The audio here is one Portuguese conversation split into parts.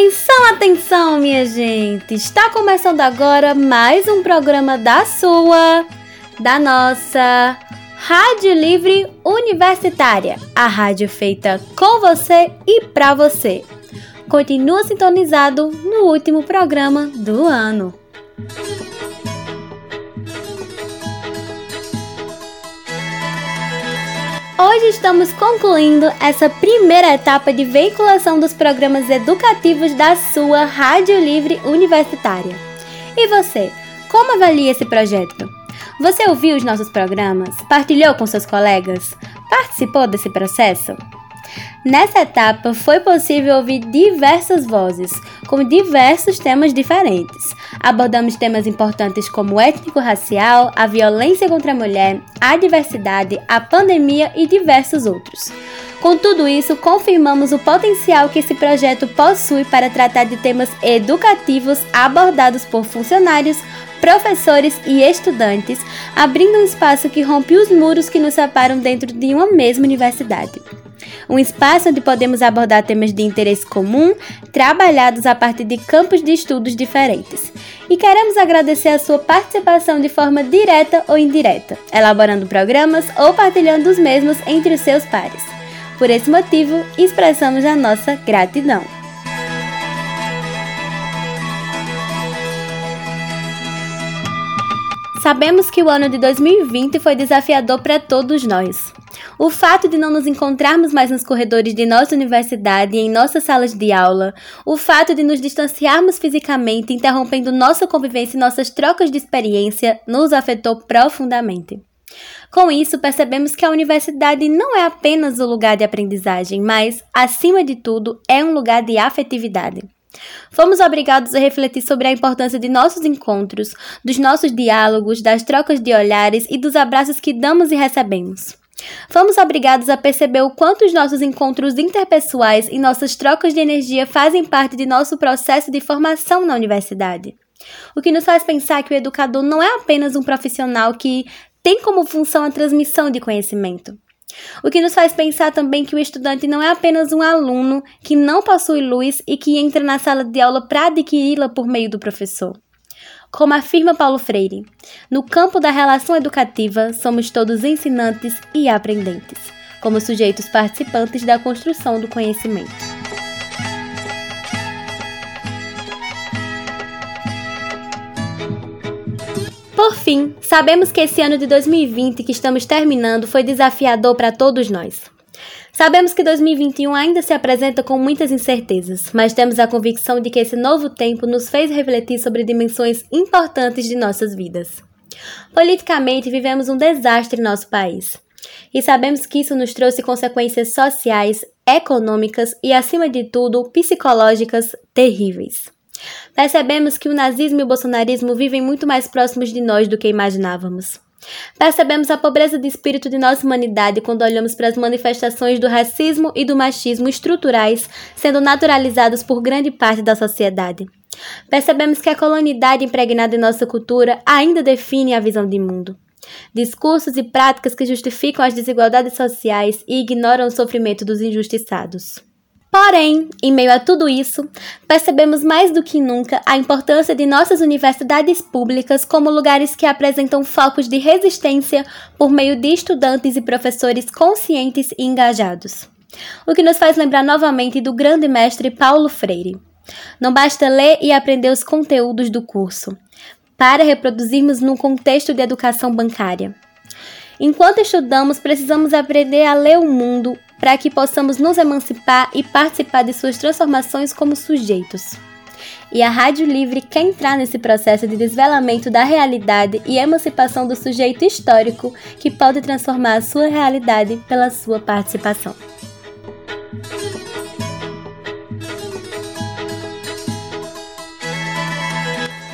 Atenção, atenção, minha gente! Está começando agora mais um programa da sua, da nossa Rádio Livre Universitária, a rádio feita com você e para você. Continua sintonizado no último programa do ano. Hoje estamos concluindo essa primeira etapa de veiculação dos programas educativos da sua Rádio Livre Universitária. E você, como avalia esse projeto? Você ouviu os nossos programas? Partilhou com seus colegas? Participou desse processo? Nessa etapa, foi possível ouvir diversas vozes, com diversos temas diferentes. Abordamos temas importantes como étnico-racial, a violência contra a mulher, a diversidade, a pandemia e diversos outros. Com tudo isso, confirmamos o potencial que esse projeto possui para tratar de temas educativos abordados por funcionários, professores e estudantes, abrindo um espaço que rompe os muros que nos separam dentro de uma mesma universidade um espaço onde podemos abordar temas de interesse comum, trabalhados a partir de campos de estudos diferentes. E queremos agradecer a sua participação de forma direta ou indireta, elaborando programas ou partilhando os mesmos entre os seus pares. Por esse motivo, expressamos a nossa gratidão. Sabemos que o ano de 2020 foi desafiador para todos nós. O fato de não nos encontrarmos mais nos corredores de nossa universidade e em nossas salas de aula, o fato de nos distanciarmos fisicamente, interrompendo nossa convivência e nossas trocas de experiência, nos afetou profundamente. Com isso, percebemos que a universidade não é apenas o lugar de aprendizagem, mas, acima de tudo, é um lugar de afetividade. Fomos obrigados a refletir sobre a importância de nossos encontros, dos nossos diálogos, das trocas de olhares e dos abraços que damos e recebemos. Fomos obrigados a perceber o quanto os nossos encontros interpessoais e nossas trocas de energia fazem parte de nosso processo de formação na universidade. O que nos faz pensar que o educador não é apenas um profissional que tem como função a transmissão de conhecimento. O que nos faz pensar também que o estudante não é apenas um aluno que não possui luz e que entra na sala de aula para adquiri-la por meio do professor. Como afirma Paulo Freire, no campo da relação educativa somos todos ensinantes e aprendentes, como sujeitos participantes da construção do conhecimento. Fim, sabemos que esse ano de 2020 que estamos terminando foi desafiador para todos nós. Sabemos que 2021 ainda se apresenta com muitas incertezas, mas temos a convicção de que esse novo tempo nos fez refletir sobre dimensões importantes de nossas vidas. Politicamente, vivemos um desastre em nosso país. E sabemos que isso nos trouxe consequências sociais, econômicas e, acima de tudo, psicológicas terríveis. Percebemos que o nazismo e o bolsonarismo vivem muito mais próximos de nós do que imaginávamos. Percebemos a pobreza de espírito de nossa humanidade quando olhamos para as manifestações do racismo e do machismo estruturais sendo naturalizados por grande parte da sociedade. Percebemos que a colonidade impregnada em nossa cultura ainda define a visão de mundo. Discursos e práticas que justificam as desigualdades sociais e ignoram o sofrimento dos injustiçados. Porém, em meio a tudo isso, percebemos mais do que nunca a importância de nossas universidades públicas como lugares que apresentam focos de resistência por meio de estudantes e professores conscientes e engajados. O que nos faz lembrar novamente do grande mestre Paulo Freire. Não basta ler e aprender os conteúdos do curso, para reproduzirmos num contexto de educação bancária. Enquanto estudamos, precisamos aprender a ler o mundo, para que possamos nos emancipar e participar de suas transformações como sujeitos. E a Rádio Livre quer entrar nesse processo de desvelamento da realidade e emancipação do sujeito histórico que pode transformar a sua realidade pela sua participação.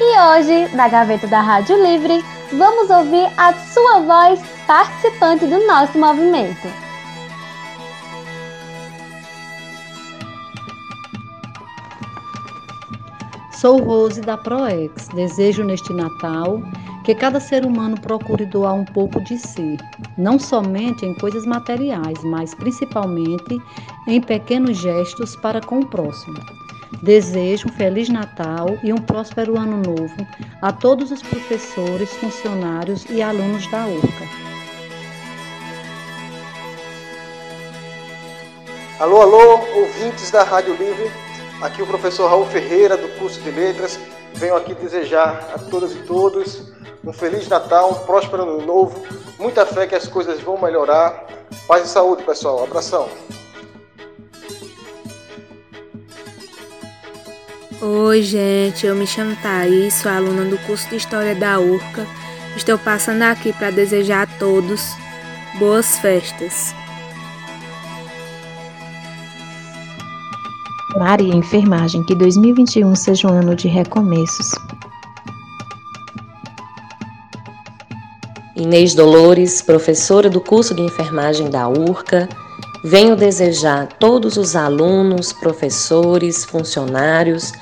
E hoje, na gaveta da Rádio Livre, vamos ouvir a sua voz participante do nosso movimento. Sou Rose da ProEx. Desejo neste Natal que cada ser humano procure doar um pouco de si, não somente em coisas materiais, mas principalmente em pequenos gestos para com o próximo. Desejo um Feliz Natal e um próspero Ano Novo a todos os professores, funcionários e alunos da URCA. Alô, alô, ouvintes da Rádio Livre. Aqui o professor Raul Ferreira, do curso de Letras. Venho aqui desejar a todas e todos um Feliz Natal, um próspero Ano Novo, muita fé que as coisas vão melhorar. Paz e saúde, pessoal. Abração. Oi, gente, eu me chamo Thaís, sou aluna do curso de História da URCA. Estou passando aqui para desejar a todos boas festas. Maria Enfermagem, que 2021 seja um ano de recomeços. Inês Dolores, professora do curso de enfermagem da URCA, venho desejar a todos os alunos, professores, funcionários,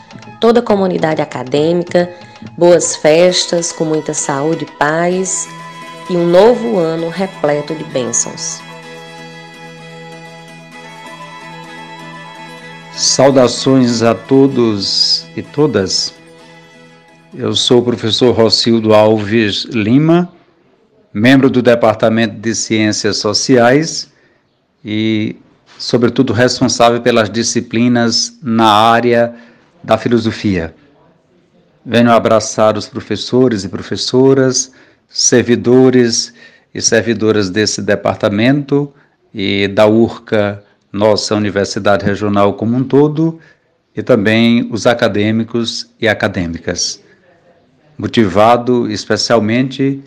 toda a comunidade acadêmica, boas festas, com muita saúde e paz e um novo ano repleto de bênçãos. Saudações a todos e todas. Eu sou o professor Rocildo Alves Lima, membro do Departamento de Ciências Sociais e, sobretudo, responsável pelas disciplinas na área da filosofia. Venho abraçar os professores e professoras, servidores e servidoras desse departamento e da URCA nossa Universidade Regional como um todo e também os acadêmicos e acadêmicas. Motivado especialmente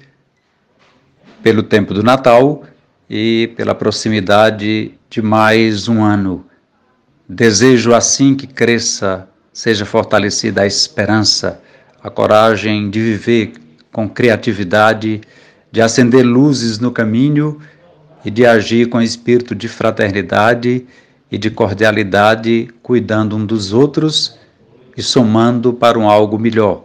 pelo tempo do Natal e pela proximidade de mais um ano. Desejo assim que cresça, seja fortalecida a esperança, a coragem de viver com criatividade, de acender luzes no caminho e de agir com espírito de fraternidade e de cordialidade, cuidando um dos outros e somando para um algo melhor.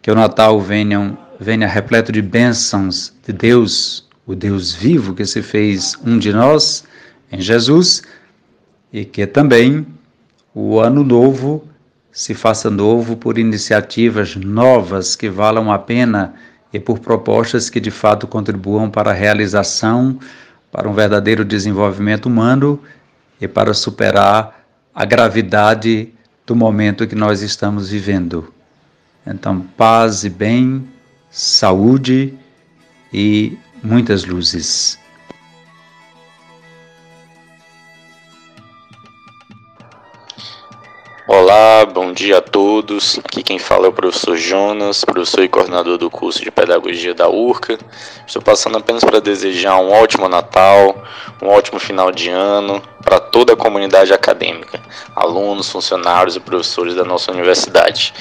Que o Natal venha, venha repleto de bênçãos de Deus, o Deus vivo que se fez um de nós em Jesus, e que também o ano novo se faça novo por iniciativas novas que valam a pena e por propostas que de fato contribuam para a realização, para um verdadeiro desenvolvimento humano e para superar a gravidade do momento que nós estamos vivendo. Então, paz e bem, saúde e muitas luzes. Olá, bom dia a todos. Aqui quem fala é o professor Jonas, professor e coordenador do curso de Pedagogia da URCA. Estou passando apenas para desejar um ótimo Natal, um ótimo final de ano para toda a comunidade acadêmica, alunos, funcionários e professores da nossa universidade.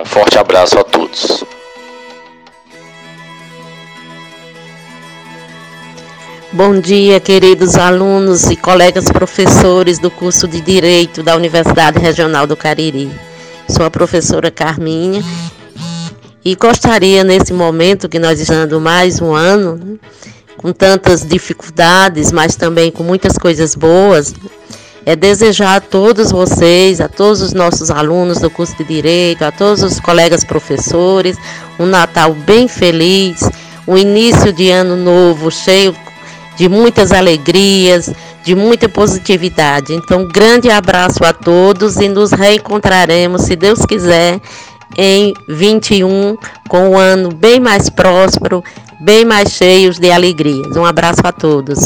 Um forte abraço a todos. Bom dia, queridos alunos e colegas professores do curso de Direito da Universidade Regional do Cariri. Sou a professora Carminha e gostaria, nesse momento que nós estamos mais um ano, né, com tantas dificuldades, mas também com muitas coisas boas, é desejar a todos vocês, a todos os nossos alunos do curso de Direito, a todos os colegas professores, um Natal bem feliz, um início de ano novo cheio de muitas alegrias, de muita positividade. Então, grande abraço a todos e nos reencontraremos, se Deus quiser, em 21, com um ano bem mais próspero, bem mais cheios de alegrias. Um abraço a todos.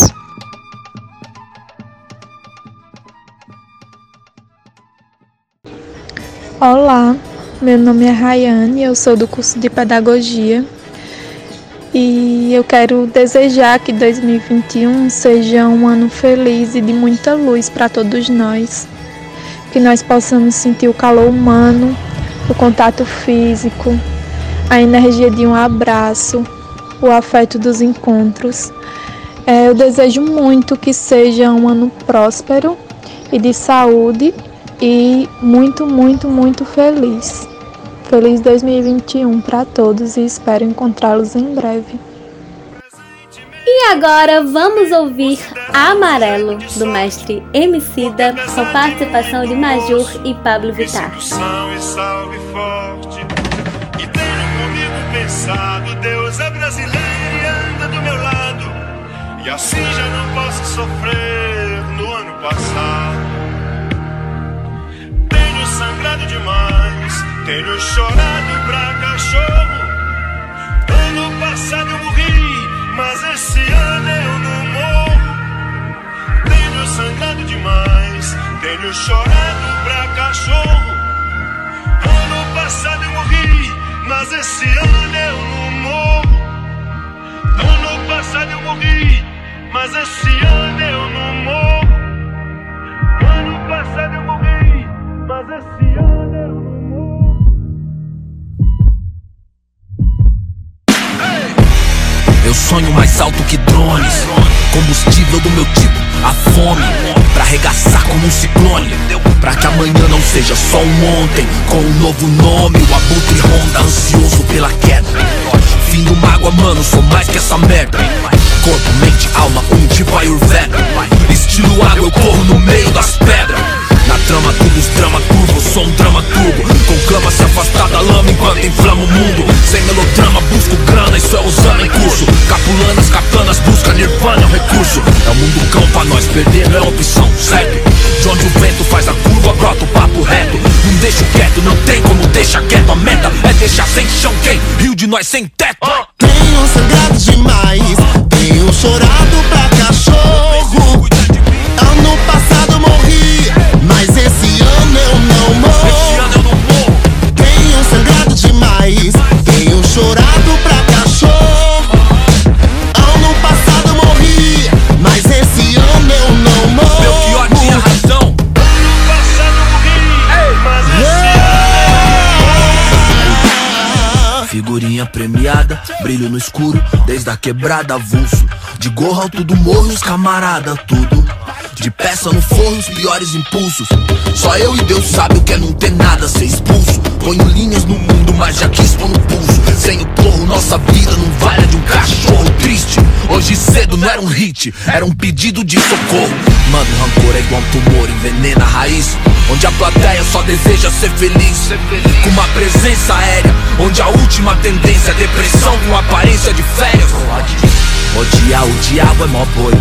Olá, meu nome é Rayane, eu sou do curso de Pedagogia e eu quero desejar que 2021 seja um ano feliz e de muita luz para todos nós. Que nós possamos sentir o calor humano, o contato físico, a energia de um abraço, o afeto dos encontros. É, eu desejo muito que seja um ano próspero e de saúde e muito, muito, muito feliz. Feliz 2021 para todos e espero encontrá-los em breve. E agora vamos ouvir Amarelo, do mestre Emicida, com participação de Majur e Pablo Vittar. Deus é brasileiro e anda do meu lado. E assim já não posso sofrer no ano passado. Tenho sangrado demais, tenho chorado pra cachorro. Ano passado morri, mas esse ano eu não morro. Tenho sangrado demais, tenho chorado pra cachorro. Ano passado eu morri, mas esse ano eu não morro. Ano passado eu morri, mas esse ano sonho mais alto que drones. Combustível do meu tipo, a fome. Pra arregaçar como um ciclone. Pra que amanhã não seja só um ontem. Com um novo nome, o abutre ronda, ansioso pela queda. Fim do mágoa, mano, sou mais que essa merda. Corpo, mente, alma, um tipo Ayurveda. Estilo água, eu corro no meio das pedras. Na trama, tubos, drama turbo, sou um drama turbo. Conclama se afastar da lama enquanto inflama o mundo. Sem melodrama, busco isso é usando em curso. Capulanas, katanas, busca nirvana, é um recurso. É o mundo cão pra nós, perder não é opção, certo? De onde o vento faz a curva, brota o papo reto. Não deixo quieto, não tem como deixar quieto. A meta é deixar sem chão quem? Rio de nós sem teto. Figurinha premiada, brilho no escuro, desde a quebrada avulso. De gorro alto do morro, os camarada, tudo. De peça no forro, os piores impulsos. Só eu e Deus sabe o que é não ter nada, ser expulso. Ponho linhas no mundo, mas já quis pôr no pulso. Sem o porro, nossa vida não vale de um cachorro triste. Hoje cedo não era um hit, era um pedido de socorro. Mano, rancor é igual um tumor, envenena a raiz. Onde a plateia só deseja ser feliz. Com uma presença aérea, onde a última tendência é depressão com aparência de férias. Odiar o diabo é mó boi.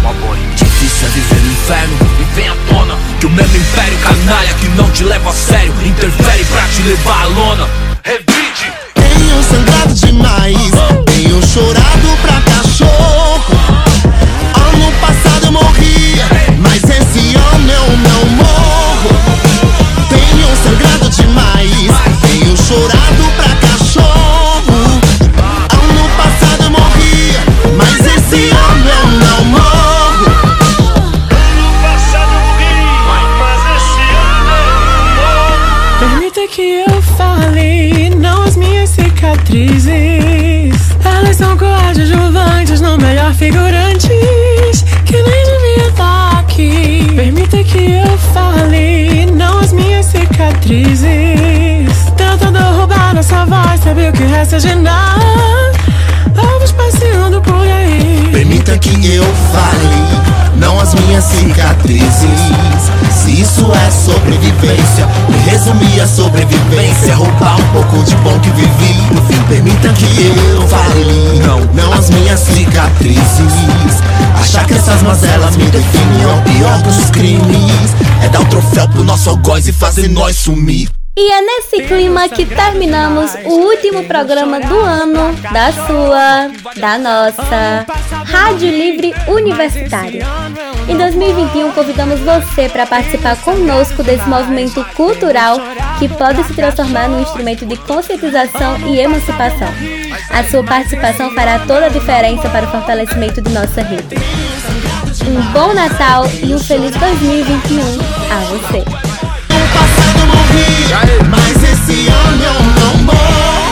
Difícil é viver no inferno e vem à tona que o mesmo império canalha que não te leva a sério interfere pra te levar à lona. Revide. Tenho sangrado demais, tenho chorado pra cicatrizes. Tentando roubar nossa voz, sabe o que resta de nada. Vamos passeando por aí. Permita que eu fale, não as minhas cicatrizes. Se isso é sobrevivência, me resumir a sobrevivência. Roubar um pouco de bom que vivi. No fim, permita que eu fale, não, não as minhas cicatrizes. Essas mazelas me definem é o pior dos crimes. É dar o troféu pro nosso algoz e fazer nós sumir. E é nesse clima que terminamos o último programa do ano da sua, da nossa Rádio Livre Universitária. Em 2021, convidamos você para participar conosco desse movimento cultural que pode se transformar num instrumento de conscientização e emancipação. A sua participação fará toda a diferença para o fortalecimento de nossa rede. Um bom Natal e um feliz 2021 a você! Mas esse ano eu não morro